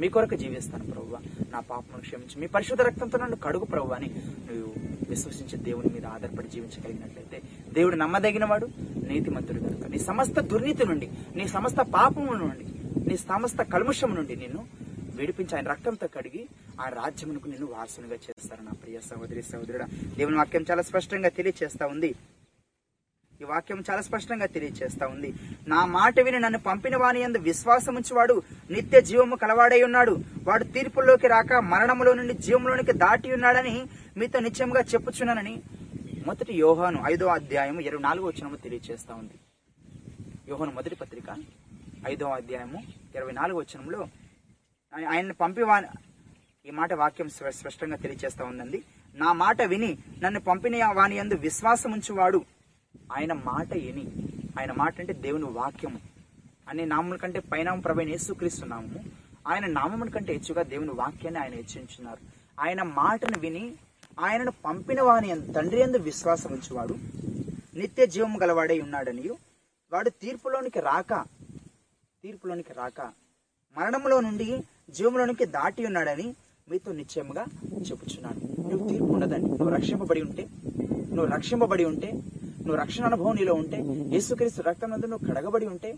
మీ కొరకు జీవిస్తాను ప్రభువా. నా పాపమును క్షమించి. మీ పరిశుద్ధ రక్తంతో నన్ను కడుగు ప్రభు అని నువ్వు విశ్వసించే దేవుని మీద ఆధారపడి జీవించగలిగినట్లయితే దేవుడు నమ్మదగిన వాడు నీతిమంతుడు కనుక. నీ సమస్త దుర్నీతి నుండి నీ సమస్త పాపము నుండి నీ సమస్త కల్ముషం నుండి నిన్ను విడిపించి ఆయన రక్తంతో కడిగి ఆ రాజ్యమునకు నిన్ను వారసునిగా చేస్తారు నా ప్రియ సహోదరి సహోదరుడా. దేవుని వాక్యం చాలా స్పష్టంగా తెలియచేస్తా ఉంది. ఈ వాక్యం చాలా స్పష్టంగా తెలియచేస్తా ఉంది. నా మాట విని నన్ను పంపిన వాని యందు విశ్వాసం ఉంచువాడు నిత్య జీవము కలవాడై ఉన్నాడు. వాడు తీర్పుల్లోకి రాక మరణములో నుండి జీవంలోనికి దాటి ఉన్నాడని మీతో నిత్యంగా చెప్పుచున్నానని మొదటి యోహాను ఐదో అధ్యాయము ఇరవై నాలుగో వచ్చినము తెలియచేస్తా ఉంది. యోహాను మొదటి పత్రిక ఐదో అధ్యాయము ఇరవై నాలుగో వచనంలో ఆయన- ఆయన్ని పంపివా ఈ మాట వాక్యం స్పష్టంగా తెలియచేస్తా ఉందండి. నా మాట విని నన్ను పంపిన వాని యందు విశ్వాసం ఉంచువాడు ఆయన మాట విని ఆయన మాట అంటే దేవుని వాక్యము. అనే నామముల కంటే పైనామ ప్రభైన యేసుక్రీస్తు నామము. ఆయన నామముల కంటే హెచ్చుగా దేవుని వాక్యాన్ని ఆయన హెచ్చించున్నారు. ఆయన మాటను విని ఆయనను పంపిన వాని తండ్రి ఎందు విశ్వాసం ఉంచేవాడు. నిత్య జీవం గలవాడై ఉన్నాడని వాడు తీర్పులోనికి రాక తీర్పులోనికి రాక మరణంలో నుండి జీవంలోనికి దాటి ఉన్నాడని మీతో నిశ్చయముగా చెప్పుచున్నాను. నువ్వు తీర్పు ఉండదండి నువ్వు రక్షింపబడి ఉంటే నువ్వు రక్షింపబడి ఉంటే నువ్వు రక్షణ అనుభవం నీలో ఉంటే యేసుక్రీస్తు రక్తం నందు నువ్వు కడగబడి ఉంటే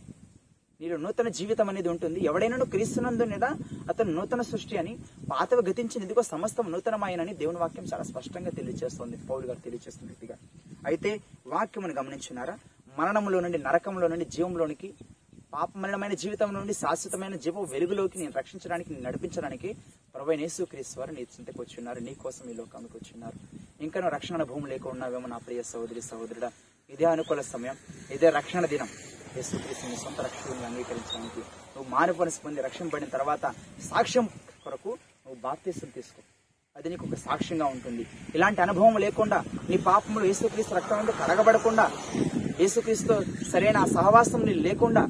నీలో నూతన జీవితం అనేది ఉంటుంది. ఎవడైనా నువ్వు క్రీస్తునందు అతను నూతన సృష్టి అని పాతవ గతించిన సమస్తం నూతనమాయనని దేవుని వాక్యం చాలా స్పష్టంగా తెలియజేస్తుంది పౌరు గారు తెలియజేస్తుంది వ్యక్తిగా అయితే వాక్యమును గమనించున్నారా? మరణంలో నుండి నరకంలో నుండి జీవంలోనికి పాపమరణమైన జీవితం నుండి శాశ్వతమైన జీవ వెలుగులోకి నేను రక్షించడానికి నేను నడిపించడానికి ప్రభు యేసుక్రీస్తు వారు నీ చింతకు వచ్చి ఉన్నారు నీ కోసం ఈ లోకానికి వచ్చి ఉన్నారు ఇంకా నువ్వు రక్షణ భూమి లేక నా ప్రియ సహోదరి సహోదరుడా ఇదే అనుకూల సమయం ఇదే రక్షణ దినం. యేసుక్రీస్తుని సొంత రక్షకుని అంగీకరించడానికి నువ్వు మానవనసి పొంది రక్షింపడిన తర్వాత సాక్ష్యం కొరకు నువ్వు బాప్తీసులు తీసుకో. అది నీకు ఒక సాక్ష్యంగా ఉంటుంది. ఇలాంటి అనుభవం లేకుండా నీ పాపములు యేసుక్రీస్తు రక్తం నుండి కడగబడకుండా యేసుక్రీస్తు సరైన సహవాసం నీ లేకుండా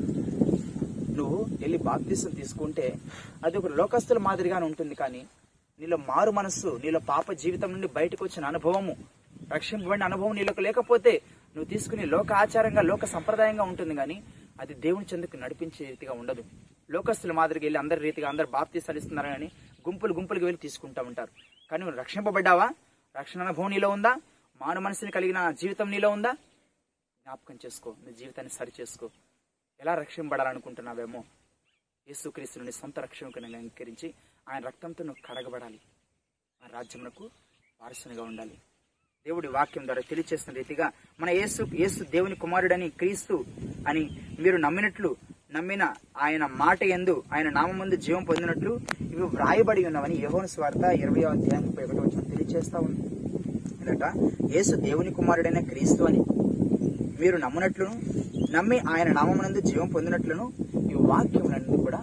నువ్వు వెళ్ళి బాప్తీసం తీసుకుంటే అది ఒక లోకస్తుల మాదిరిగానే ఉంటుంది. కానీ నీలో మారు మనస్సు నీలో పాప జీవితం నుండి బయటకు వచ్చిన అనుభవము రక్షింపబడిన అనుభవం నీలోకి లేకపోతే నువ్వు తీసుకుని లోక ఆచారంగా లోక సంప్రదాయంగా ఉంటుంది కానీ అది దేవుని చెందుకు నడిపించే రీతిగా ఉండదు. లోకస్తుల మాదిరిగా వెళ్ళి అందరి రీతిగా అందరు బాప్తీసాలు ఇస్తున్నారు కానీ గుంపులు గుంపులుగా వెళ్ళి తీసుకుంటా ఉంటారు. కానీ నువ్వు రక్షింపబడ్డావా? రక్షణ అనుభవం నీలో ఉందా? మారు మనసుని కలిగిన జీవితం నీలో ఉందా? జ్ఞాపకం చేసుకో నీ జీవితాన్ని సరి చేసుకో ఎలా రక్షింపబడాలనుకుంటున్నావేమో? యేసుక్రీస్తుని సొంత రక్షణకు అంగీకరించి ఆయన రక్తంతో నువ్వు కడగబడాలి. ఆ రాజ్యమునకు వారసునిగా ఉండాలి. దేవుడి వాక్యం ద్వారా తెలియచేస్తున్న రీతిగా మన యేసు యేసు దేవుని కుమారుడని క్రీస్తు అని మీరు నమ్మినట్లు నమ్మిన ఆయన మాట ఎందు ఆయన నామందు జీవం పొందినట్లు ఇవి వ్రాయబడి ఉన్నవని యహోన్ స్వార్థ ఇరవై అధ్యాయం ముప్పై ఒకటి వచ్చిన తెలియచేస్తా ఉంది. ఇలాట యేసు దేవుని కుమారుడైన క్రీస్తు అని మీరు నమ్మునట్లును నమ్మి ఆయన నామమునందు జీవం పొందినట్లును ఈ వాక్యములన్నీ కూడా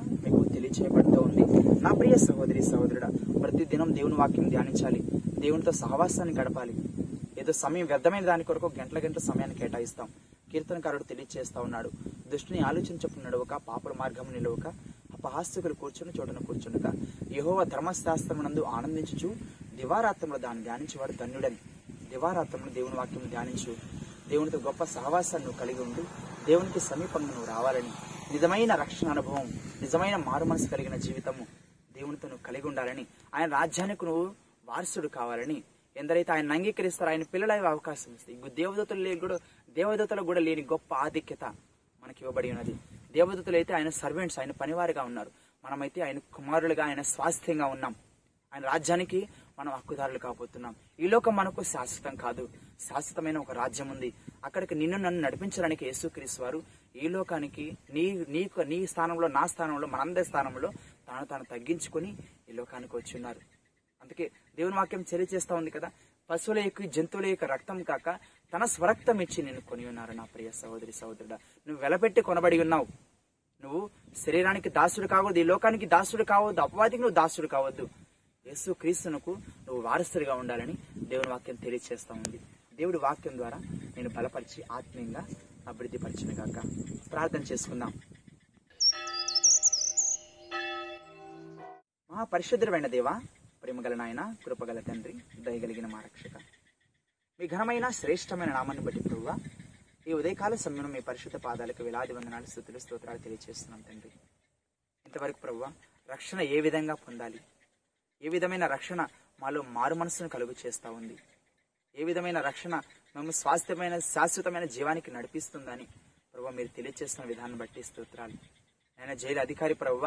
చేయబడుతూ ఉంది. నా ప్రియ సహోదరి సహోదరుడా ప్రతి దినం దేవుని వాక్యం ధ్యానించాలి. దేవునితో సహవాసాన్ని గడపాలి. ఏదో సమయం వ్యర్థమైన దాని కొరకు గంటల గంటల సమయాన్ని కేటాయిస్తాం. కీర్తనకారుడు తెలియచేస్తా ఉన్నాడు. దుష్టిని ఆలోచించప్పుడు నడవక పాపుల మార్గం నిలవక అపహాస్యకులు కూర్చుని చోటన కూర్చుండగా యహోవ ధర్మశాస్త్రమునందు ఆనందించుచు దివారాత్రంలో దాన్ని ధ్యానించేవాడు ధన్యుడని. దివారాత్రంలో దేవుని వాక్యం ధ్యానించు. దేవునితో గొప్ప సహవాసాన్ని కలిగి ఉండి. దేవునికి సమీపంగా నువ్వు రావాలని. నిజమైన రక్షణ అనుభవం నిజమైన మారు మనసు కలిగిన జీవితము దేవునితో నువ్వు కలిగి ఉండాలని ఆయన రాజ్యానికి నువ్వు వారసుడు కావాలని ఎందరైతే ఆయన అంగీకరిస్తారో ఆయన పిల్లలయ్యే అవకాశం ఇస్తాయి దేవదతలు దేవదూతలు లేని కూడా దేవదూతలకు కూడా లేని గొప్ప ఆధిక్యత మనకి ఇవ్వబడి ఉన్నది. దేవదూతలు అయితే ఆయన సర్వెంట్స్ ఆయన పనివారిగా ఉన్నారు. మనమైతే ఆయన కుమారులుగా ఆయన స్వాస్థ్యంగా ఉన్నాం. ఆయన రాజ్యానికి మనం హక్కుదారులు కాబోతున్నాం. ఈ లోకం మనకు శాశ్వతం కాదు. శాశ్వతమైన ఒక రాజ్యం ఉంది. అక్కడికి నిన్ను నన్ను నడిపించడానికి యేసుక్రీస్తు వారు ఈ లోకానికి నీ నీకు నీ స్థానంలో నా స్థానంలో మనందరి స్థానంలో తాను తాను తగ్గించుకొని ఈ లోకానికి వచ్చి ఉన్నారు అందుకే దేవుని వాక్యం తెలియజేస్తా ఉంది కదా పశువుల యొక్క జంతువుల యొక్క రక్తం కాక తన స్వరక్తం ఇచ్చి నేను కొని ఉన్నారు నా ప్రియ సహోదరి సహోదరుడా. నువ్వు వెలపెట్టి కొనబడి ఉన్నావు. నువ్వు శరీరానికి దాసుడు కావద్దు ఈ లోకానికి దాసుడు కావద్దు అపవాదికి నువ్వు దాసుడు కావద్దు. యేసు క్రీస్తునకు నువ్వు వారసుడిగా ఉండాలని దేవుని వాక్యం తెలియజేస్తా ఉంది. దేవుడి వాక్యం ద్వారా నేను బలపరిచి ఆత్మీయంగా అభివృద్ధి గాక ప్రార్థన చేసుకుందాం. మహా దేవ దేవా ప్రేమగల నాయన కృపగల తండ్రి దయగలిగిన మా రక్షక. మీ ఘనమైన శ్రేష్టమైన నామాన్ని బట్టి ప్రభువా ఈ ఉదయకాల సమయంలో మీ పరిశుద్ధ పాదాలకు వేలాది వందనాలు స్థుతులు స్తోత్రాలు తెలియజేస్తున్నాం తండ్రి. ఇంతవరకు ప్రభువా రక్షణ ఏ విధంగా పొందాలి? ఏ విధమైన రక్షణ మాలో మారు మనసును కలుగు చేస్తా ఉంది? ఏ విధమైన రక్షణ మేము స్వాస్థ్యమైన శాశ్వతమైన జీవానికి నడిపిస్తుందని ప్రభు మీరు తెలియజేస్తున్న విధానం బట్టి స్తోత్రాలు. నేను జైలు అధికారి ప్రభు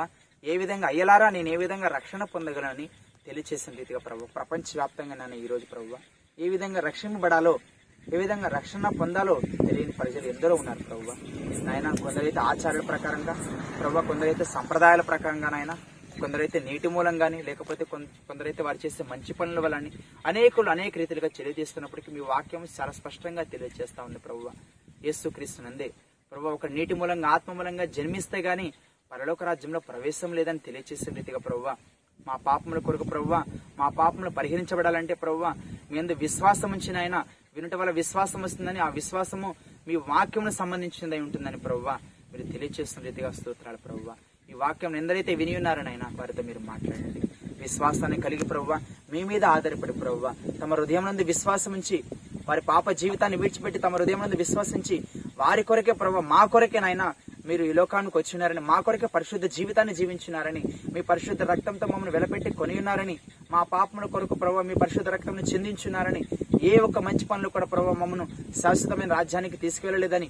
ఏ విధంగా అయ్యలారా నేను ఏ విధంగా రక్షణ పొందగలనని తెలియచేసిన రీతిగా ప్రభు ప్రపంచవ్యాప్తంగా నన్ను ఈరోజు ప్రభు ప్రభువ ఏ విధంగా రక్షింపబడాలో ఏ విధంగా రక్షణ పొందాలో తెలియని ప్రజలు ఎందరో ఉన్నారు ప్రభు. నాయన కొందరైతే ఆచారాల ప్రకారంగా ప్రభు కొందరైతే సంప్రదాయాల ప్రకారంగా నాయన కొందరైతే నీటి మూలంగాని లేకపోతే కొందరైతే వారు చేసే మంచి పనుల వలని అనేకులు అనేక రీతిలుగా తెలియజేస్తున్నప్పటికీ మీ వాక్యం చాలా స్పష్టంగా తెలియజేస్తా ఉంది ప్రభు యేసు క్రీస్తునందే ప్రభు ఒక నీటి మూలంగా ఆత్మ మూలంగా జన్మిస్తే గాని పరలోక రాజ్యంలో ప్రవేశం లేదని తెలియజేసే రీతిగా ప్రభువ మా పాపముల కొరకు ప్రభువ మా పాపములు పరిహరించబడాలంటే ప్రభువ మీ అందు విశ్వాసం ఉంచిన ఆయన వినుట వల్ల విశ్వాసం వస్తుందని ఆ విశ్వాసము మీ వాక్యమును సంబంధించినదై ఉంటుందని ప్రభువ మీరు తెలియజేస్తున్న రీతిగా స్తోత్రాలు ప్రభువ. వాక్యం ఎందరైతే విని ఉన్నారనైనా వారితో మీరు మాట్లాడండి. విశ్వాసాన్ని కలిగి ప్రవ్వ మీ మీద ఆధారపడి ప్రవ్వ. తమ హృదయం నుండి విశ్వాసం ఉంచి వారి పాప జీవితాన్ని విడిచిపెట్టి తమ హృదయం నుండి విశ్వసించి వారి కొరకే ప్రవ్వ మా కొరకే నాయన మీరు ఈ లోకానికి వచ్చినారని మా కొరకే పరిశుద్ధ జీవితాన్ని జీవించినారని మీ పరిశుద్ధ రక్తంతో మమ్మల్ని వెలపెట్టి కొనియున్నారని మా పాపముల కొరకు ప్రభావ మీ పరిశుద్ధ రక్తంను చిందించున్నారని ఏ ఒక్క మంచి పనులు కూడా ప్రభావ మమ్మను శాశ్వతమైన రాజ్యానికి తీసుకువెళ్ళలేదని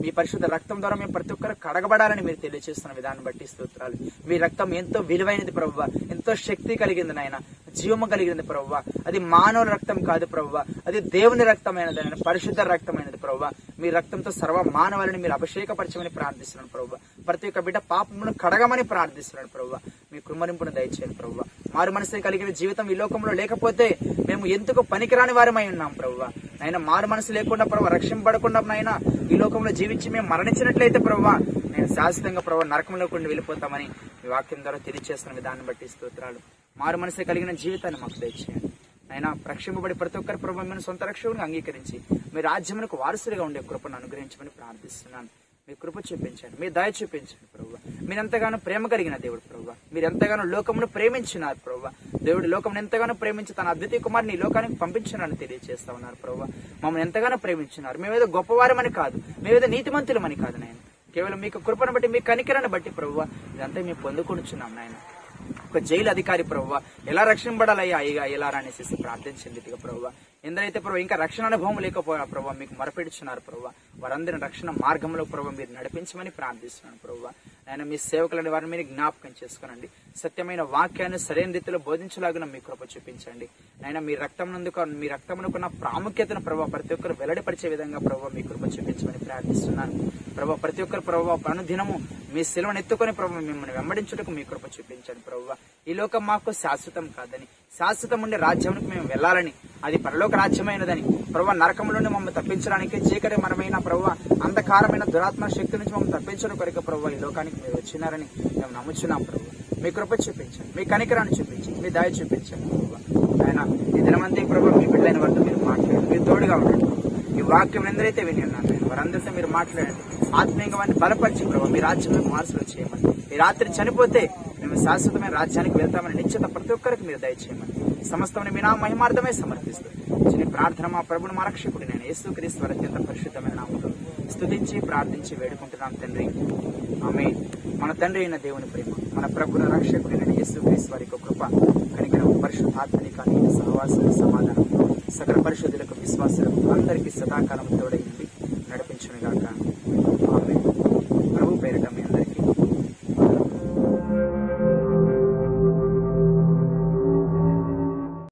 మీ పరిశుద్ధ రక్తం ద్వారా మేము ప్రతి ఒక్కరు కడగబడాలని మీరు తెలియజేస్తున్న విధానం బట్టి స్తోత్రాలు. మీ రక్తం ఎంతో విలువైనది ప్రభు ఎంతో శక్తి కలిగింది నాయన. జీవము కలిగింది ప్రవ్వ. అది మానవుల రక్తం కాదు ప్రవ్వ. అది దేవుని రక్తమైనది అయినా పరిశుద్ధ రక్తమైనది ప్రవ్వ. మీ రక్తంతో సర్వ మానవాళిని మీరు అభిషేకపరచమని ప్రార్థిస్తున్నాను ప్రవ్వ. ప్రతి ఒక్క బిడ్డ పాపమును కడగమని ప్రార్థిస్తున్నాను ప్రవ్వ. మీ కృమరింపును దయచేయండి ప్రవ్వ. మారు మనసుని కలిగిన జీవితం ఈ లోకంలో లేకపోతే మేము ఎందుకు పనికిరాని వారమై ఉన్నాం ప్రభు నాయన మారు మనసు లేకుండా ప్రభు రక్షింపడకుండా నాయన ఈ లోకంలో జీవించి మేము మరణించినట్లయితే ప్రభు నేను శాశ్వతంగా ప్రభావ నరకంలోకి వెళ్ళిపోతామని మీ వాక్యం ద్వారా తెలియజేస్తున్న విధాన్ని బట్టి స్తోత్రాలు. మారు మనసు కలిగిన జీవితాన్ని మాకు దయచేయండి. ఆయన రక్షింపబడి ప్రతి ఒక్కరి ప్రభావం మేము సొంత రక్షకుని అంగీకరించి మీ రాజ్యమునకు వారసులుగా ఉండే కృపను అనుగ్రహించమని ప్రార్థిస్తున్నాను. మీ కృప చూపించండి మీ దయ చూపించండి ప్రభు మీరంతగానో ప్రేమ కలిగిన దేవుడు ప్రభు మీరు ఎంతగానో లోకమును ప్రేమించినారు ప్రభా. దేవుడు లోకమును ఎంతగానో ప్రేమించి తన అద్వితీయ కుమార్ని లోకానికి పంపించినారని తెలియజేస్తా ఉన్నారు ప్రభా. మమ్మల్ని ఎంతగానో ప్రేమించినారు. మేమేదో గొప్పవారమని కాదు. మేమేదో నీతిమంతులమని కాదు నాయన. కేవలం మీకు కృపను బట్టి మీ కనికరాన్ని బట్టి ప్రభు ఇదంతా మేము పొందుకొనిచున్నాం నాయన. ఒక జైలు అధికారి ప్రభు ఎలా రక్షింపడాలయ్యా అయ్యా ఎలా అనేసి ప్రార్థించింది ప్రభు. ఎందరైతే ప్రభు ఇంకా రక్షణ అనుభవం లేకపోయా ప్రభు మీకు మొరపెడుచున్నారు ప్రభు. వారందరిని రక్షణ మార్గంలో ప్రభు మీరు నడిపించమని ప్రార్థిస్తున్నాను ప్రభు. ఆయన మీ సేవకులని వారిని మీరు జ్ఞాపకం చేసుకోనండి. సత్యమైన వాక్యాన్ని సరైన రీతిలో బోధించలాగిన మీ కృప చూపించండి. ఆయన మీ రక్తం నందుకు మీ రక్తమునకున్న ప్రాముఖ్యతను ప్రభావ ప్రతి ఒక్కరు వెల్లడిపరిచే విధంగా ప్రభావ మీ కృప చూపించమని ప్రార్థిస్తున్నాను. ప్రభావ ప్రతి ఒక్కరు ప్రభావ అనుదినము మీ సెలవును ఎత్తుకొని ప్రభావ మిమ్మల్ని వెంబడించుటకు మీ కృప చూపించండి ప్రభావ ఈ లోకం మాకు శాశ్వతం కాదని శాశ్వతం ఉండే రాజ్యానికి మేము వెళ్ళాలని అది పరలోక రాజ్యమైనదని. ప్రభు నరకం నుండి మమ్మల్ని తప్పించడానికి చీకటి మనమైన ప్రభు అంధకారమైన దురాత్మ శక్తి నుంచి మమ్మల్ని తప్పించడం కొరకు ప్రభు ఈ లోకానికి మీరు వచ్చినారని మేము నమ్ముచున్నాం ప్రభు మీ కృప చూపించండి మీ కనికరాన్ని చూపించండి మీ దయ చూపించండి ప్రభు ఆయన ఈ దినమంతి ప్రభు మీ బిడ్డలైన వారితో మీరు మాట్లాడండి మీరు తోడుగా ఉండండి ఈ వాక్యం ఎందరైతే విని ఉన్నారు నాయన, వారందరితో మీరు మాట్లాడండి. ఆత్మీయంగా వారిని బలపరిచి ప్రభు మీ రాజ్యంలో మార్పులు చేయమని. ఈ రాత్రి చనిపోతే మేము శాశ్వతమైన రాజ్యానికి వెళ్తామని నిశ్చిత ప్రతి ఒక్కరికి మీరు దయచేయమని సమస్తమని మీ నా మహిమార్థమే సమర్పిస్తూ చిన్న ప్రార్థన మా ప్రభుని మా రక్షకుడి నేను యేసు క్రీస్తు అత్యంత పరిశుద్ధమైన నామములో స్తుతించి ప్రార్థించి వేడుకుంటున్నాం తండ్రి. ఆమె మన తండ్రి అయిన దేవుని ప్రేమ మన ప్రభుల రక్షకుడైన యేసు క్రీస్తు వారి యొక్క కృప కనికరం పరిశుద్ధాత్మని కానీ సహవాసం సమాధానం సకల పరిశుద్ధులకు విశ్వాసులకు అందరికీ సదాకాలం తోడైంది నడిపించునుగాక.